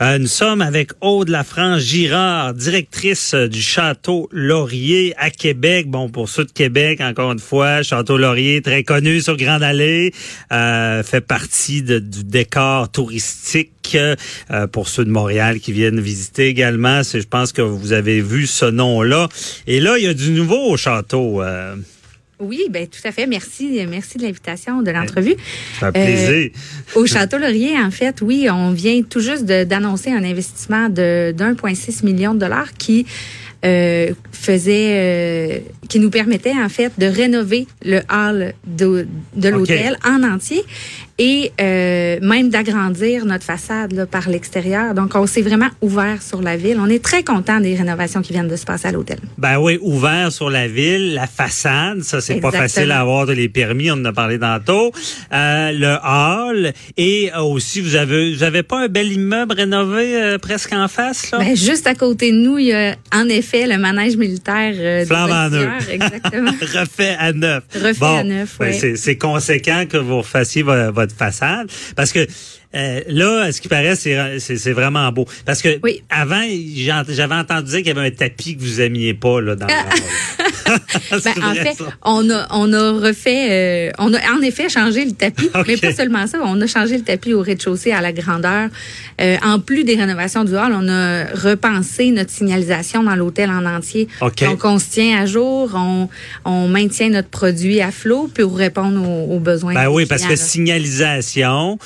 Euh, nous sommes avec Aude Lafrance Girard, directrice euh, du Château Laurier à Québec. Bon, pour ceux de Québec, encore une fois, Château Laurier, très connu sur Grande Allée, euh, fait partie du décor touristique. Euh, pour ceux de Montréal qui viennent visiter également, je pense que vous avez vu ce nom-là. Et là, il y a du nouveau au château. Oui, ben tout à fait. Merci, merci de l'invitation, de l'entrevue. Ça fait plaisir. Euh, au Château Laurier, en fait, oui, on vient tout juste d'annoncer un investissement de d'1,6 million de dollars qui euh, faisait, euh, qui nous permettait en fait de rénover le hall de, de l'hôtel en entier et euh, même d'agrandir notre façade là, par l'extérieur. Donc, on s'est vraiment ouvert sur la ville. On est très content des rénovations qui viennent de se passer à l'hôtel. Ben oui, ouvert sur la ville, la façade, ça c'est pas facile à avoir de les permis, on en a parlé tantôt. Euh, le hall et aussi vous avez vous avez pas un bel immeuble rénové euh, presque en face là? Ben, juste à côté de nous, il y a en effet le manège militaire euh, Flamme à neuf. exactement. Refait à neuf. Refait à neuf, ben, ouais. c'est conséquent que vous refassiez votre façade. Parce que euh, là, ce qui paraît, c'est vraiment beau. Parce que oui. avant, j'avais entendu dire qu'il y avait un tapis que vous aimiez pas là dans ben, En fait, on a on a refait, euh, on a en effet changé le tapis, okay. mais pas seulement ça, on a changé le tapis au rez-de-chaussée à la grandeur. Euh, en plus des rénovations du hall, on a repensé notre signalisation dans l'hôtel en entier. Okay. Donc on se tient à jour, on, on maintient notre produit à flot pour répondre aux, aux besoins. Ben oui, parce que signalisation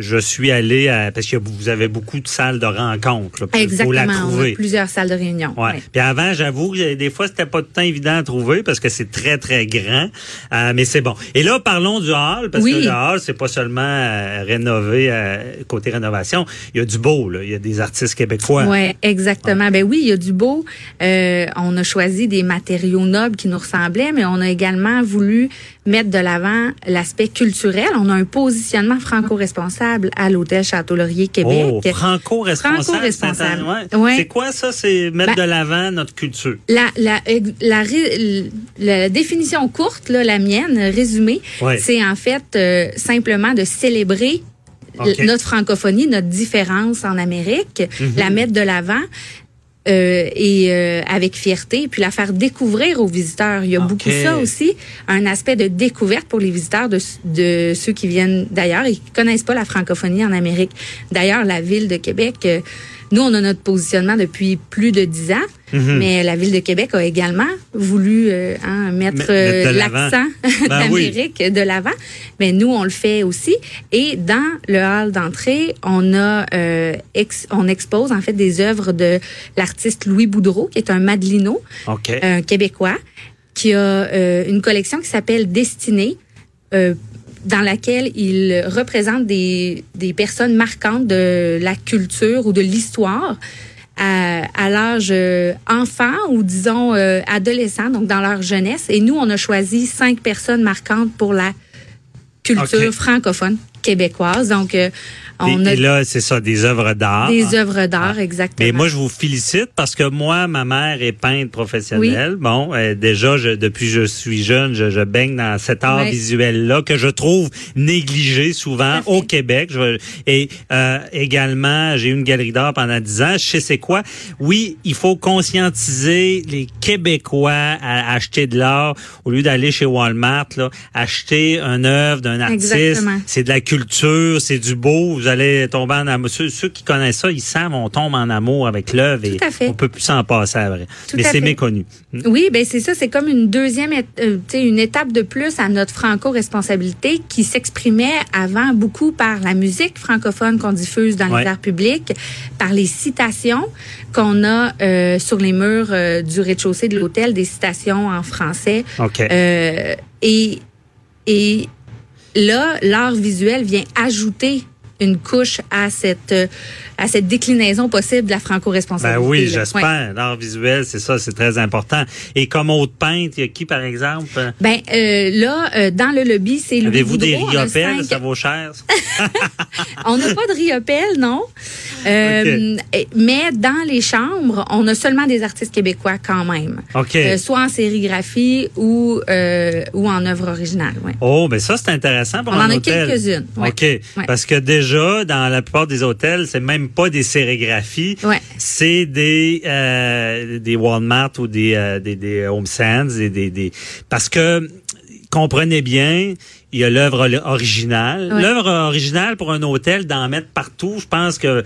je, suis allé à, parce que vous avez beaucoup de salles de rencontres. Exactement. Faut la trouver. On a plusieurs salles de réunion. Ouais. Oui. Puis avant, j'avoue que des fois c'était pas le temps évident à trouver parce que c'est très très grand, euh, mais c'est bon. Et là, parlons du hall parce oui. que le hall c'est pas seulement euh, rénové euh, côté rénovation, il y a du beau. Là. Il y a des artistes québécois. Ouais, exactement. Ouais. Ben oui, il y a du beau. Euh, on a choisi des matériaux nobles qui nous ressemblaient, mais on a également voulu mettre de l'avant l'aspect culturel. On a un positionnement franco-responsable à l'hôtel Château-Laurier Québec. Oh, franco-responsable. Franco-responsable. Ouais. C'est quoi ça? C'est mettre ben, de l'avant notre culture. La, la, la, la, définition courte, là, la mienne, résumée, ouais. c'est en fait euh, simplement de célébrer Okay. notre francophonie, notre différence en Amérique, mm -hmm. la mettre de l'avant. Euh, et euh, avec fierté, puis la faire découvrir aux visiteurs. Il y a okay. beaucoup ça aussi, un aspect de découverte pour les visiteurs de, de ceux qui viennent d'ailleurs et qui connaissent pas la francophonie en Amérique. D'ailleurs, la ville de Québec, euh, nous, on a notre positionnement depuis plus de dix ans, Mm -hmm. mais la ville de Québec a également voulu euh, hein, mettre, mettre l'accent ben d'Amérique oui. de l'avant. Mais nous, on le fait aussi. Et dans le hall d'entrée, on a euh, ex, on expose en fait des œuvres de l'artiste Louis Boudreau, qui est un Madelino, okay. un Québécois, qui a euh, une collection qui s'appelle Destinée. Dans laquelle il représente des, des personnes marquantes de la culture ou de l'histoire à, à l'âge euh, enfant ou disons euh, adolescent, donc dans leur jeunesse. Et nous, on a choisi cinq personnes marquantes pour la culture Okay. francophone québécoise. Donc, euh, on et, a et là, c'est ça, des œuvres d'art. des œuvres d'art, exactement. Mais moi, je vous félicite parce que moi, ma mère est peintre professionnelle. Bon, euh, déjà, je, depuis que je suis jeune, je, je baigne dans cet art visuel-là que je trouve négligé souvent au Québec. Je, et euh, également, j'ai eu une galerie d'art pendant dix ans. Je sais c'est quoi. Oui, il faut conscientiser les Québécois à acheter de l'art au lieu d'aller chez Walmart, là, acheter une œuvre d'un artiste. Exactement. C'est de la culture, c'est du beau. Vous allez tomber en amour. Ceux, ceux qui connaissent ça, ils savent, on tombe en amour avec l'œuvre et on peut plus s'en passer à vrai. Tout Mais c'est méconnu. Oui, ben c'est ça, c'est comme une deuxième, euh, une étape de plus à notre franco-responsabilité qui s'exprimait avant beaucoup par la musique francophone qu'on diffuse dans Ouais. les airs publics, par les citations qu'on a euh, sur les murs euh, du rez-de-chaussée de l'hôtel, des citations en français. OK. Euh, et, et là, l'art visuel vient ajouter une couche à cette euh, à cette déclinaison possible de la franco-responsabilité. Ben oui, j'espère. L'art visuel, c'est ça, c'est très important. Et comme autre peintre, il y a qui, par exemple? Ben euh, là, euh, dans le lobby, c'est Louis Avez-vous des riopelles? cinq- Ça vaut cher? ça? On n'a pas de riopelle, non? Euh, Mais dans les chambres, on a seulement des artistes québécois quand même. OK. Euh, soit en sérigraphie ou euh, ou en œuvre originale. Ouais. Oh, ben ça, c'est intéressant pour On un en a quelques-unes, ouais. OK. Ouais. Parce que déjà, dans la plupart des hôtels, c'est même pas des sérigraphies. Ouais. C'est des euh, des Walmart ou des, euh, des, des Home Sense. Des, des, des- Parce que, comprenez bien, il y a l'œuvre originale. L'œuvre originale pour un hôtel, d'en mettre partout, je pense que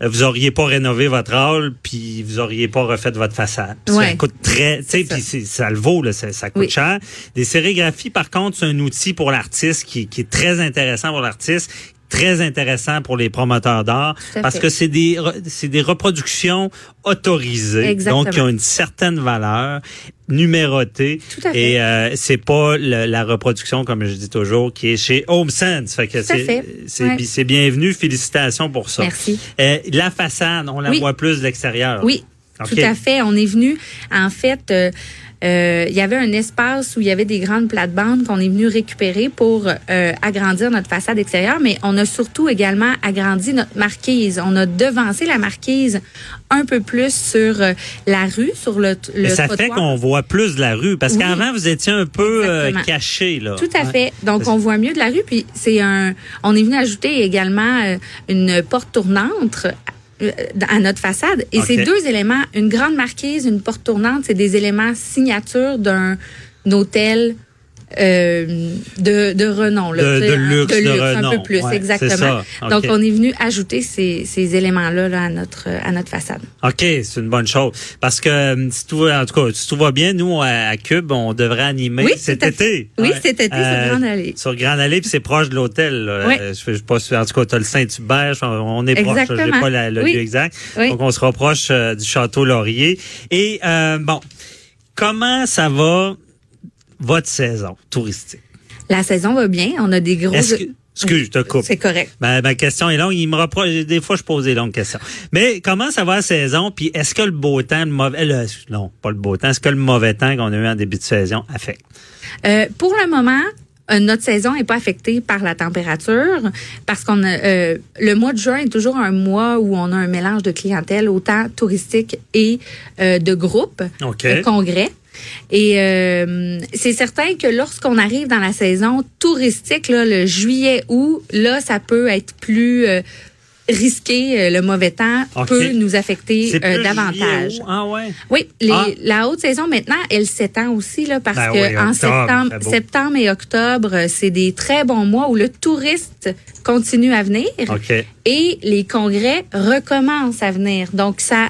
vous auriez pas rénové votre hall, puis vous auriez pas refait votre façade. Ça coûte très, tu sais, puis ça le vaut, là, ça, ça coûte Oui. cher. Des sérigraphies, par contre, c'est un outil pour l'artiste qui, qui est très intéressant pour l'artiste très intéressant pour les promoteurs d'art parce fait. que c'est des c'est des reproductions autorisées Exactement. donc qui ont une certaine valeur numérotée Tout à fait. et euh, c'est pas le- la reproduction comme je dis toujours qui est chez Home Sense fait que c'est c'est Ouais. bienvenu félicitations pour ça Merci. Euh, la façade on la Oui. voit plus de l'extérieur Oui, tout à fait. On est venu, en fait, euh, euh, il y avait un espace où il y avait des grandes plates-bandes qu'on est venu récupérer pour euh, agrandir notre façade extérieure, mais on a surtout également agrandi notre marquise. On a devancé la marquise un peu plus sur euh, la rue, sur le, le ça trottoir. fait qu'on voit plus de la rue parce Oui. qu'avant vous étiez un peu caché là Tout à Ouais. fait. Donc, on voit mieux de la rue. Puis, c'est un. On est venu ajouter également une porte tournante à notre façade. Et ces deux éléments, une grande marquise, une porte tournante, c'est des éléments signatures d'un hôtel. Euh, de, de renom. Là, De- sais, de luxe, de un peu plus, Ouais, exactement. Donc, on est venu ajouter ces, ces éléments-là là, à, notre, à notre façade. OK, c'est une bonne chose. Parce que, euh, si tout va, en tout cas, si tout va bien, nous, à, Cube, on devrait animer Oui, cet été. Oui, Ouais. cet été sur Grande Allée. Sur Grande Allée, puis c'est proche de l'hôtel. Oui. Euh, Je, je pas sûr. En tout cas, tu as le Saint-Hubert, on est proche. Je Exactement. pas la- le Oui. lieu exact. Oui. Donc, on se rapproche euh, du Château Laurier. Et, euh, bon, comment ça va, votre saison touristique? La saison va bien. On a des gros... Excuse, je te coupe. C'est correct. Ma, ma question est longue. Il me reproche, des fois, je pose des longues questions. Mais comment ça va la saison? Puis est-ce que le beau temps, le mauvais, le- non, pas le beau temps, est-ce que le mauvais temps qu'on a eu en début de saison affecte? Euh, pour le moment, euh, notre saison n'est pas affectée par la température parce qu'on a, euh, le mois de juin est toujours un mois où on a un mélange de clientèle autant touristique et euh, de groupes, de congrès. Et euh, c'est certain que lorsqu'on arrive dans la saison touristique, là, le juillet-août, là, ça peut être plus euh, risqué. euh, le mauvais temps peut nous affecter euh, davantage. juillet, août? Ah ouais. Oui, les- Ah. la haute saison maintenant, elle s'étend aussi là parce Ben que oui, en octobre, septembre, septembre et octobre, c'est des très bons mois où le touriste continue à venir et les congrès recommencent à venir. Donc ça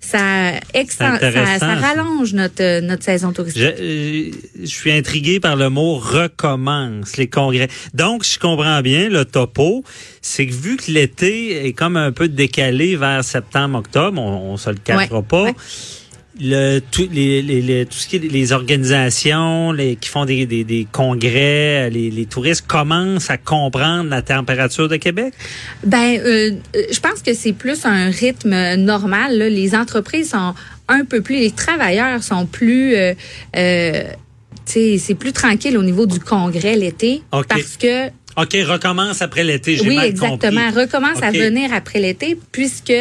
ça, extend, ça, ça rallonge notre euh, notre saison touristique. Je, euh, je suis intrigué par le mot recommence, les congrès. Donc, je comprends bien, le topo, c'est que vu que l'été est comme un peu décalé vers septembre-octobre, on, on se le cachera Ouais, pas, ouais. Le, tout, les, les, les- tout ce qui est les organisations les, qui font des, des, des congrès, les, les touristes commencent à comprendre la température de Québec? Ben, euh, euh, je pense que c'est plus un rythme normal. là. Les entreprises sont un peu plus, les travailleurs sont plus, euh, euh, tu sais, c'est plus tranquille au niveau du congrès l'été OK. parce que OK, recommence après l'été, j'ai oui, mal exactement, compris. recommence à venir après l'été puisque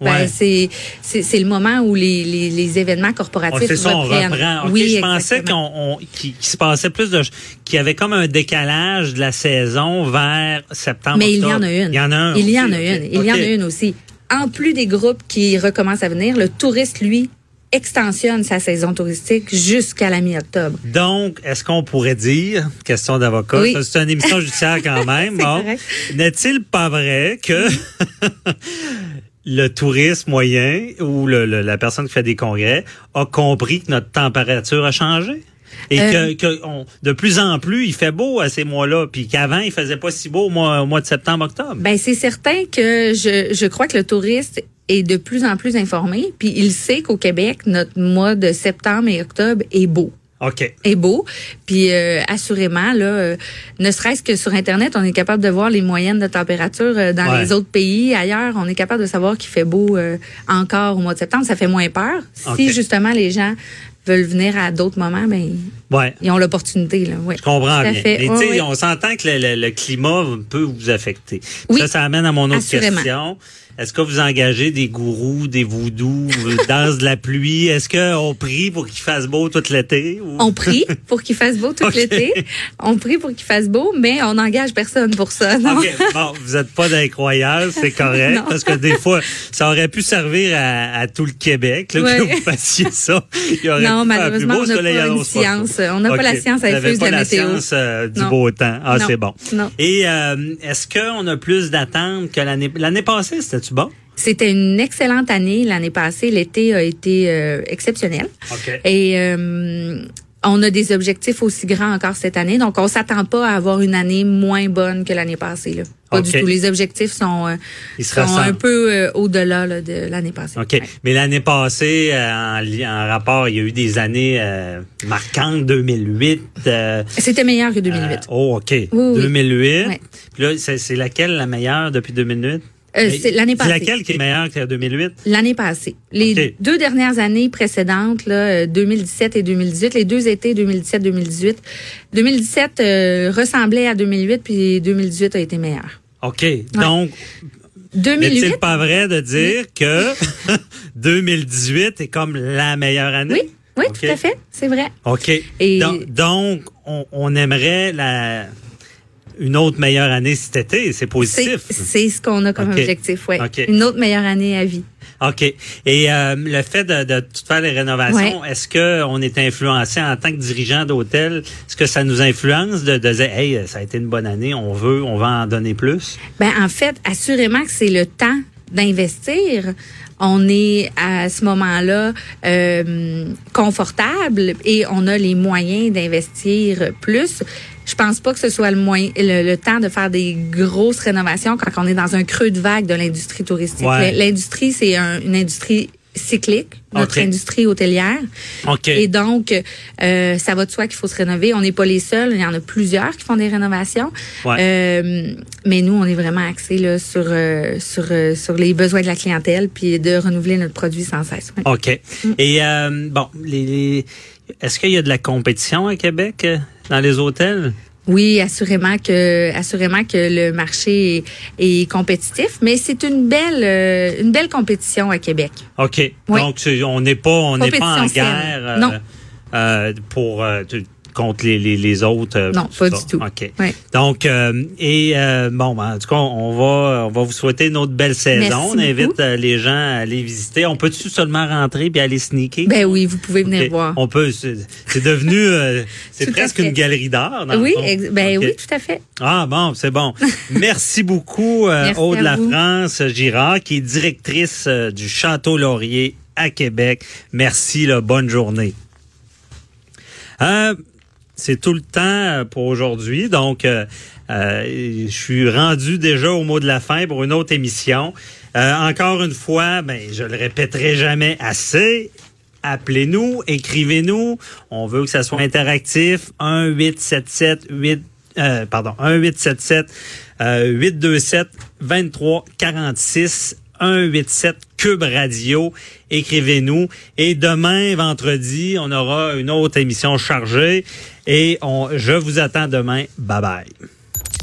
Ouais. c'est c'est c'est le moment où les, les, les événements On corporatifs fait ça, on reprennent. reprend. Oui, je pensais qu'on on- qu'il se passait plus de qu'il y avait comme un décalage de la saison vers septembre. Mais il y en a une. Il y en a un. Il y en a une. Il y en a une aussi. En plus des groupes qui recommencent à venir, le touriste, lui, extensionne sa saison touristique jusqu'à la mi-octobre. Donc, est-ce qu'on pourrait dire, question d'avocat, Oui. c'est une émission judiciaire quand même, bon, n'est-il pas vrai que le touriste moyen ou le- le- la personne qui fait des congrès a compris que notre température a changé? Et Euh, que, que on- de plus en plus, il fait beau à ces mois-là, puis qu'avant, il faisait pas si beau au mois, au mois de septembre-octobre. Ben c'est certain que je, je crois que le touriste est de plus en plus informé, puis il sait qu'au Québec, notre mois de septembre et octobre est beau. OK. est beau. Puis euh, assurément, là, euh, ne serait-ce que sur Internet, on est capable de voir les moyennes de température euh, dans Ouais. les autres pays. Ailleurs, on est capable de savoir qu'il fait beau euh, encore au mois de septembre. Ça fait moins peur. Si justement les gens veulent venir à d'autres moments, ben Ouais. ils ont l'opportunité. Là. Ouais. Je comprends bien. fait. Mais Ouais, tu sais, ouais. on s'entend que le, le- le climat peut vous affecter. Oui. Ça, ça amène à mon autre Assurément. question. Est-ce que vous engagez des gourous, des voodoo, euh, danse de la pluie? Est-ce qu'on prie pour qu'il fasse beau tout l'été? ou- On prie pour qu'il fasse beau tout l'été. On prie pour qu'il fasse beau, mais on n'engage personne pour ça. Non? OK. Bon, vous n'êtes pas d'incroyable, c'est correct, parce que des fois, ça aurait pu servir à, à tout le Québec, là, que vous fassiez ça. Il aurait Non, plus malheureusement, on n'a pas une science. On n'a pas la science infuse de la la météo. science euh, du Non. beau temps. Ah, Non. c'est bon. Non. Et euh, est-ce qu'on a plus d'attentes que l'année l'année passée, c'était-tu bon? C'était une excellente année l'année passée. L'été a été euh, exceptionnel. OK. Et euh, on a des objectifs aussi grands encore cette année. Donc, on s'attend pas à avoir une année moins bonne que l'année passée. Là. Pas du tout. Les objectifs sont, euh, Ils sont ressemblent. un peu euh, au-delà là, de l'année passée. OK. Ouais. Mais l'année passée, euh, en, en rapport, il y a eu des années euh, marquantes, 2008. euh, C'était meilleur que 2008. euh, oh, OK. Oui, oui. 2008. Ouais. Puis là, c'est laquelle la meilleure depuis 2008? Euh, c'est l'année passée. laquelle qui est meilleure que 2008? L'année passée. Les deux dernières années précédentes, là, euh, 2017 et 2018, les deux étés 2017-2018, 2017 euh, ressemblait à 2008, puis 2018 a été meilleur. OK. Donc, 2008, n'est-il pas vrai de dire que 2018 est comme la meilleure année? oui, oui, tout à fait, c'est vrai. OK. Et- donc, donc, on, on aimerait la, une autre meilleure année cet été. C'est positif. c'est ce qu'on a comme objectif. OK. Une autre meilleure année à vie. OK. Et euh, le fait de, de tout faire les rénovations, est-ce que on est influencé en tant que dirigeant d'hôtel? Est-ce que ça nous influence de, de dire, hey, ça a été une bonne année, on veut, on va en donner plus? Ben en fait, assurément que c'est le temps d'investir. On est à ce moment-là euh, confortable et on a les moyens d'investir plus. Je pense pas que ce soit le, moyen, le, le temps de faire des grosses rénovations quand on est dans un creux de vague de l'industrie touristique. Ouais. L'industrie, c'est un- une industrie cyclique, notre industrie hôtelière. OK. Et donc, euh, ça va de soi qu'il faut se rénover. On n'est pas les seuls. Il y en a plusieurs qui font des rénovations. Ouais. Euh, mais nous, on est vraiment axés là, sur, euh, sur, euh, sur les besoins de la clientèle puis de renouveler notre produit sans cesse. Ouais. OK. Et euh, bon, les, les- est-ce qu'il y a de la compétition à Québec euh, dans les hôtels? Oui, assurément que assurément que le marché est, est compétitif, mais c'est une belle euh, une belle compétition à Québec. OK. Oui. Donc, on n'est pas, on n'est pas en guerre euh, Non. euh, pour euh, tu- contre les, les, les autres. euh, Non, pas ça. du tout. OK. Ouais. Donc, euh, et euh, bon, ben, en tout cas, on va, on va vous souhaiter une autre belle saison. Merci on invite beaucoup. euh, les gens à aller visiter. On peut-tu seulement rentrer puis aller sneaker? Ben oui, vous pouvez venir voir. On peut. C'est devenu, euh, c'est presque une galerie d'art. Oui, ben oui, tout à fait. Ah bon, c'est bon. Merci beaucoup, euh, Aude La. France Girard, qui est directrice du Château Laurier à Québec. Merci, là, bonne journée. Euh, c'est tout le temps euh, pour aujourd'hui. Donc, euh, euh, je suis rendu déjà au mot de la fin pour une autre émission. Encore une fois, ben, je le répéterai jamais assez. Appelez-nous, écrivez-nous. On veut que ça soit interactif. 1 877 8 euh, pardon, 1 877 euh, 827 23 46 187 Cube Radio. Écrivez-nous. Et demain, vendredi, on aura une autre émission chargée. Et on, je vous attends demain. Bye bye.